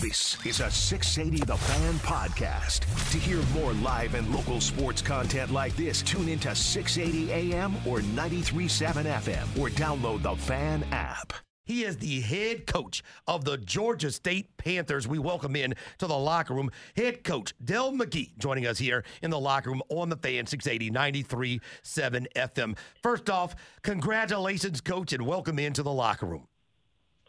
This is a 680 The Fan podcast. To hear more live and local sports content like this, tune into 680 AM or 93.7 FM or download the Fan app. He is the head coach of the Georgia State Panthers. We welcome in to the locker room head coach Dell McGee joining us here in the locker room on the fan 680 93.7 FM. First off, congratulations, coach, and welcome into the locker room.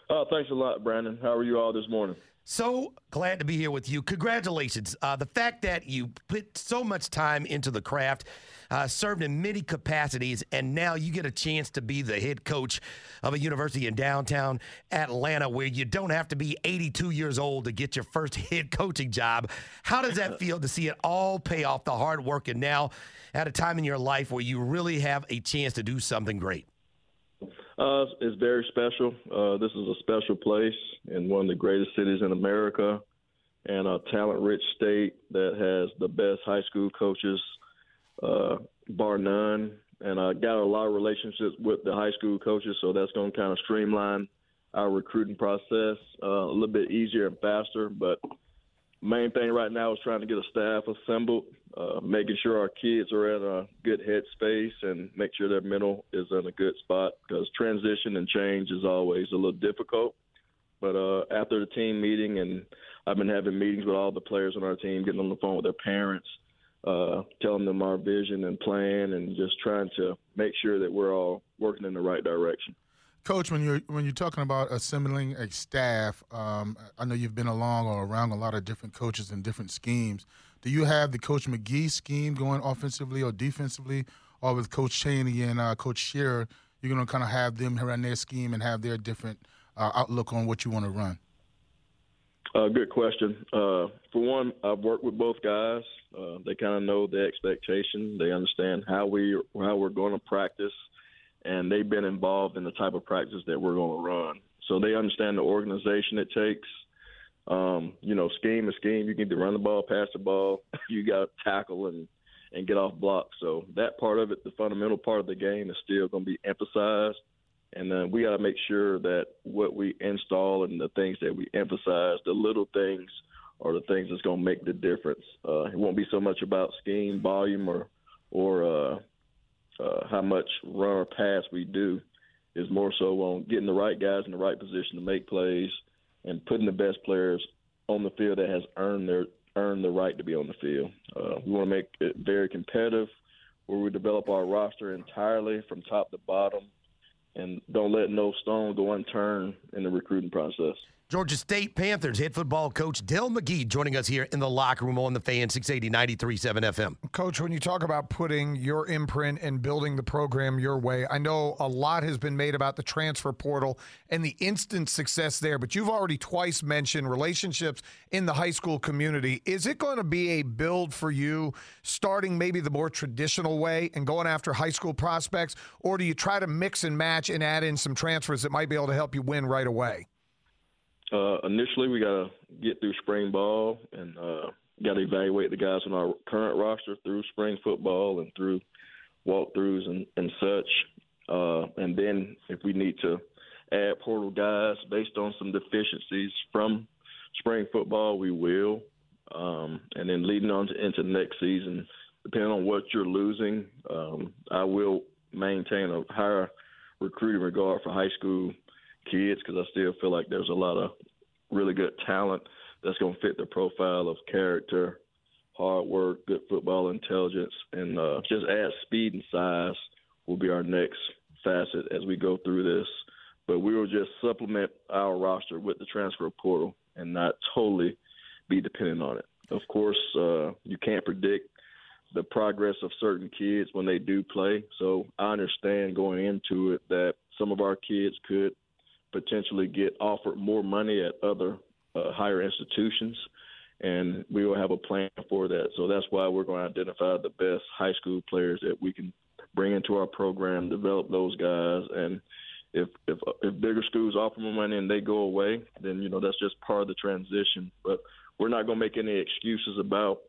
Oh, thanks a lot, Brandon. How are you all this morning? So glad to be here with you. Congratulations. Uh, the fact that you put so much time into the craft uh, served in many capacities, and now you get a chance to be the head coach of a university in downtown Atlanta where you don't have to be 82 years old to get your first head coaching job. How does that feel to see it all pay off the hard work and now at a time in your life where you really have a chance to do something great? Uh, it's very special. Uh, this is a special place in one of the greatest cities in America and a talent rich state that has the best high school coaches uh, bar none. And I got a lot of relationships with the high school coaches, so that's going to kind of streamline our recruiting process uh, a little bit easier and faster. But main thing right now is trying to get a staff assembled, uh, making sure our kids are in a good headspace and make sure their mental is in a good spot because transition and change is always a little difficult. But uh, after the team meeting, and I've been having meetings with all the players on our team, getting on the phone with their parents, uh, telling them our vision and plan, and just trying to make sure that we're all working in the right direction. Coach, when you're when you're talking about assembling a staff, um, I know you've been along or around a lot of different coaches and different schemes. Do you have the Coach McGee scheme going offensively or defensively, or with Coach Chaney and uh, Coach Shearer, you're going to kind of have them run their scheme and have their different uh, outlook on what you want to run? Uh, good question. Uh, for one, I've worked with both guys. Uh, they kind of know the expectation. They understand how we how we're going to practice, and they've been involved in the type of practice that we're going to run. So they understand the organization it takes. Um, you know, scheme is scheme. You need to run the ball, pass the ball. you got to tackle and and get off blocks. So that part of it, the fundamental part of the game, is still going to be emphasized. And then we got to make sure that what we install and the things that we emphasize, the little things, are the things that's going to make the difference. Uh, it won't be so much about scheme, volume, or or uh, uh, how much run or pass we do. Is more so on getting the right guys in the right position to make plays and putting the best players on the field that has earned their earned the right to be on the field. Uh, we want to make it very competitive, where we develop our roster entirely from top to bottom and don't let no stone go unturned in the recruiting process. Georgia State Panthers head football coach Dell McGee joining us here in the locker room on the fan 680 93.7 FM. Coach, when you talk about putting your imprint and building the program your way, I know a lot has been made about the transfer portal and the instant success there, but you've already twice mentioned relationships in the high school community. Is it going to be a build for you starting maybe the more traditional way and going after high school prospects, or do you try to mix and match and add in some transfers that might be able to help you win right away? Uh, initially, we got to get through spring ball and uh, got to evaluate the guys on our current roster through spring football and through walkthroughs and, and such. Uh, and then if we need to add portal guys based on some deficiencies from spring football, we will. Um, and then leading on to, into next season, depending on what you're losing, um, I will maintain a higher recruiting regard for high school kids because I still feel like there's a lot of really good talent that's going to fit the profile of character, hard work, good football intelligence, and uh, just add speed and size will be our next facet as we go through this. But we will just supplement our roster with the transfer portal and not totally be dependent on it. Of course, uh, you can't predict the progress of certain kids when they do play. So I understand going into it that some of our kids could potentially get offered more money at other uh, higher institutions, and we will have a plan for that. So that's why we're going to identify the best high school players that we can bring into our program, develop those guys, and if if if bigger schools offer more money and they go away, then you know that's just part of the transition. But we're not going to make any excuses about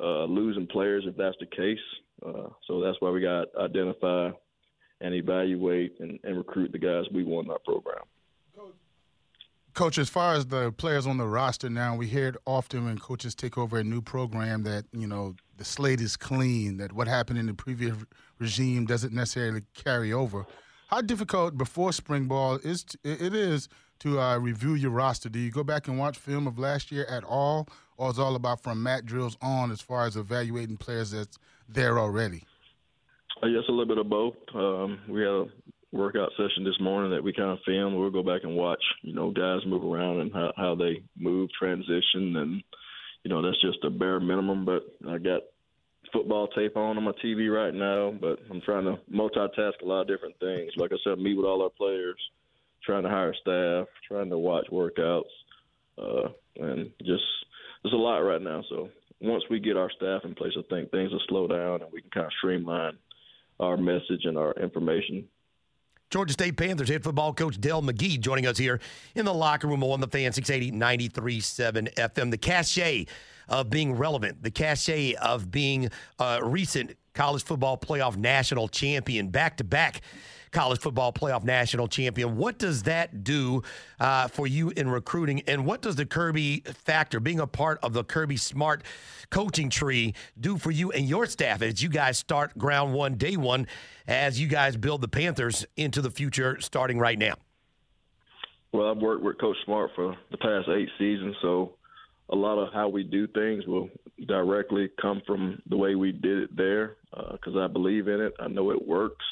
uh, losing players if that's the case. Uh, so that's why we got to identify and evaluate and, and recruit the guys we want in our program. Coach, as far as the players on the roster now, we hear it often when coaches take over a new program that, you know, the slate is clean, that what happened in the previous regime doesn't necessarily carry over. How difficult before spring ball is it is to uh, review your roster? Do you go back and watch film of last year at all, or is all about from mat drills on as far as evaluating players that's there already? Uh, yes, a little bit of both. Um, we had a workout session this morning that we kind of filmed. We'll go back and watch, you know, guys move around and how, how they move, transition, and you know that's just a bare minimum. But I got football tape on on my TV right now, but I'm trying to multitask a lot of different things. Like I said, meet with all our players, trying to hire staff, trying to watch workouts, uh, and just there's a lot right now. So once we get our staff in place, I think things will slow down and we can kind of streamline our message and our information. Georgia State Panthers head football coach Dell McGee joining us here in the locker room on the fan 680 93.7 FM. The cachet of being relevant, the cachet of being a recent college football playoff national champion, back to back college football playoff national champion. What does that do uh, for you in recruiting? And what does the Kirby factor, being a part of the Kirby Smart coaching tree, do for you and your staff as you guys start ground one, day one, as you guys build the Panthers into the future starting right now? Well, I've worked with Coach Smart for the past eight seasons, so a lot of how we do things will directly come from the way we did it there because uh, I believe in it. I know it works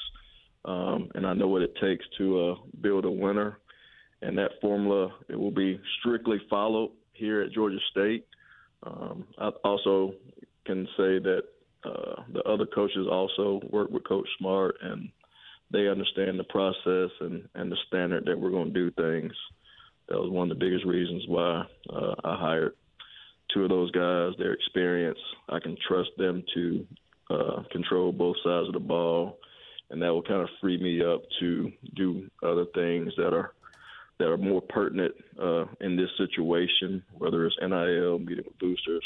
um, and I know what it takes to uh, build a winner. And that formula it will be strictly followed here at Georgia State. Um, I also can say that uh, the other coaches also work with Coach Smart, and they understand the process and, and the standard that we're going to do things. That was one of the biggest reasons why uh, I hired two of those guys. Their experience, I can trust them to uh, control both sides of the ball and that will kind of free me up to do other things that are that are more pertinent uh, in this situation, whether it's NIL, meeting with boosters,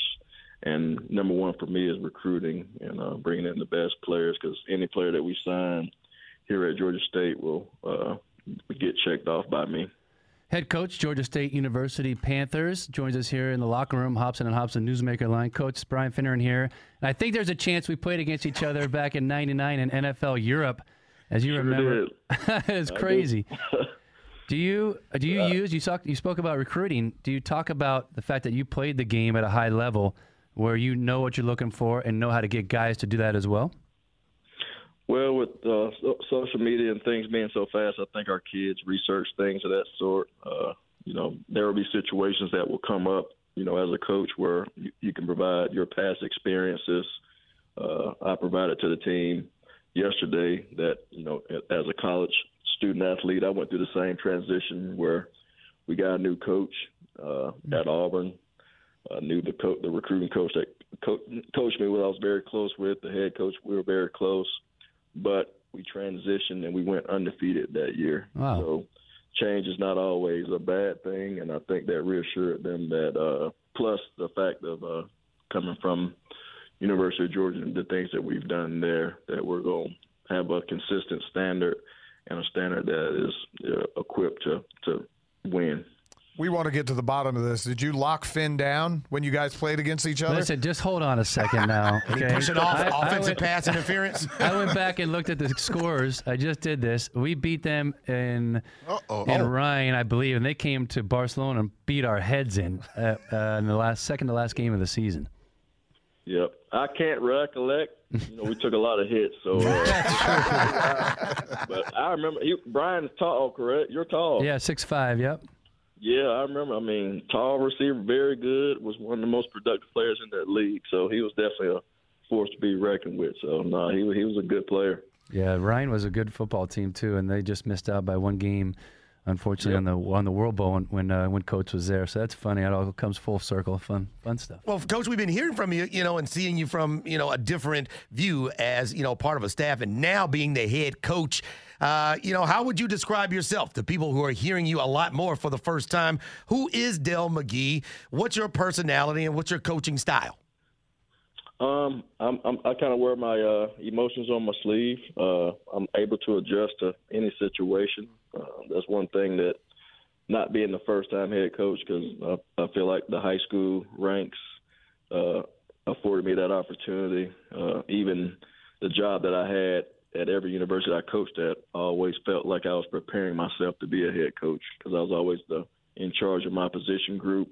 and number one for me is recruiting and uh, bringing in the best players because any player that we sign here at Georgia State will uh, get checked off by me. Head coach, Georgia State University Panthers, joins us here in the locker room, Hobson and Hobson Newsmaker line. Coach Brian Finneran here. And I think there's a chance we played against each other back in 99 in NFL Europe. As you sure remember, it's crazy. do you do you use you talk you spoke about recruiting? Do you talk about the fact that you played the game at a high level, where you know what you're looking for and know how to get guys to do that as well? Well, with uh, so- social media and things being so fast, I think our kids research things of that sort. Uh, you know, there will be situations that will come up, you know, as a coach where you, you can provide your past experiences. Uh, I provided to the team yesterday that, you know, as a college student athlete, I went through the same transition where we got a new coach uh, at Auburn. I knew the co- the recruiting coach that co- coached me, what I was very close with, the head coach. We were very close but we transitioned and we went undefeated that year. Wow. So change is not always a bad thing, and I think that reassured them that. Uh, plus the fact of uh, coming from University of Georgia and the things that we've done there, that we're going to have a consistent standard and a standard that is uh, equipped to to want to get to the bottom of this. Did you lock Finn down when you guys played against each other? Listen, just hold on a second now. Did he okay? push it off I- I offensive went- pass interference? I went back and looked at the scores. I just did this. We beat them in Uh-oh. in Oh. Rhein, I believe, and they came to Barcelona and beat our heads in uh, uh, in the last second to last game of the season. Yep, I can't recollect. You know, we took a lot of hits, so. Uh, but I remember he, Brian's tall, correct? You're tall. Yeah, six five. Yep. Yeah, I remember. I mean, tall receiver, very good. Was one of the most productive players in that league. So he was definitely a force to be reckoned with. So no, he was- he was a good player. Yeah, Rhein was a good football team too, and they just missed out by one game, unfortunately, on the on the World Bowl when when, uh, when Coach was there. So that's funny. It all comes full circle. Fun fun stuff. Well, Coach, we've been hearing from you, you know, and seeing you from you know a different view as you know part of a staff, and now being the head coach. Uh, you know, how would you describe yourself to people who are hearing you a lot more for the first time? Who is Dell McGee? What's your personality and what's your coaching style? Um, I'm, I'm I kind of wear my uh, emotions on my sleeve. Uh, I'm able to adjust to any situation. Uh, that's one thing that not being the first time head coach because I, I feel like the high school ranks uh, afforded me that opportunity. Uh, even the job that I had at every university I coached at, I always felt like I was preparing myself to be a head coach because I was always the in charge of my position group.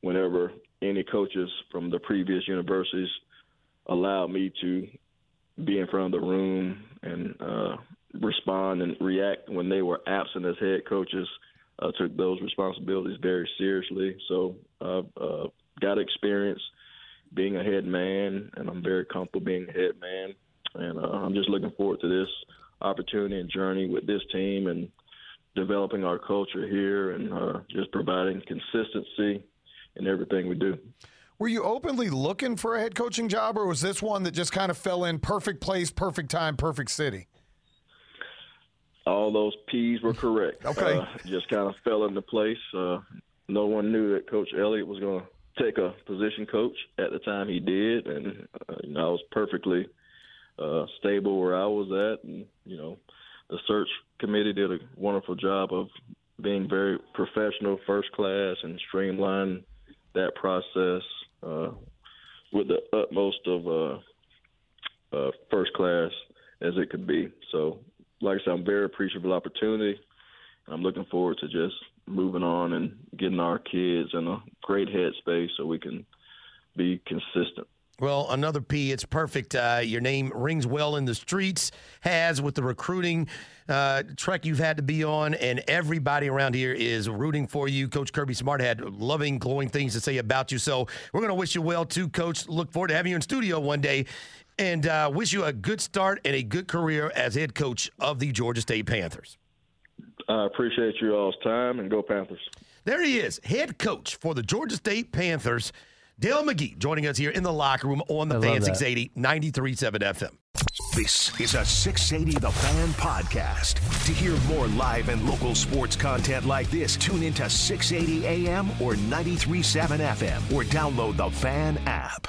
Whenever any coaches from the previous universities allowed me to be in front of the room and uh, respond and react when they were absent as head coaches, I took those responsibilities very seriously. So I've uh, got experience being a head man, and I'm very comfortable being a head man and uh, I'm just looking forward to this opportunity and journey with this team and developing our culture here and uh, just providing consistency in everything we do. Were you openly looking for a head coaching job, or was this one that just kind of fell in perfect place, perfect time, perfect city? All those P's were correct. okay. Uh, just kind of fell into place. Uh, no one knew that Coach Elliott was going to take a position coach at the time he did, and uh, you know, I was perfectly – uh, stable where I was at, and you know, the search committee did a wonderful job of being very professional, first class, and streamlined that process uh, with the utmost of uh, uh, first class as it could be. So, like I said, I'm very appreciative of the opportunity. I'm looking forward to just moving on and getting our kids in a great headspace so we can be consistent. Well, another P. It's perfect. Uh, your name rings well in the streets, has with the recruiting uh, trek you've had to be on, and everybody around here is rooting for you. Coach Kirby Smart had loving, glowing things to say about you. So we're going to wish you well, too, Coach. Look forward to having you in studio one day and uh, wish you a good start and a good career as head coach of the Georgia State Panthers. I appreciate you all's time, and go Panthers. There he is, head coach for the Georgia State Panthers. Dell McGee joining us here in the locker room on the Fan 680 93.7 FM. This is a 680 The Fan podcast. To hear more live and local sports content like this, tune into 680 AM or 93.7 FM or download the Fan app.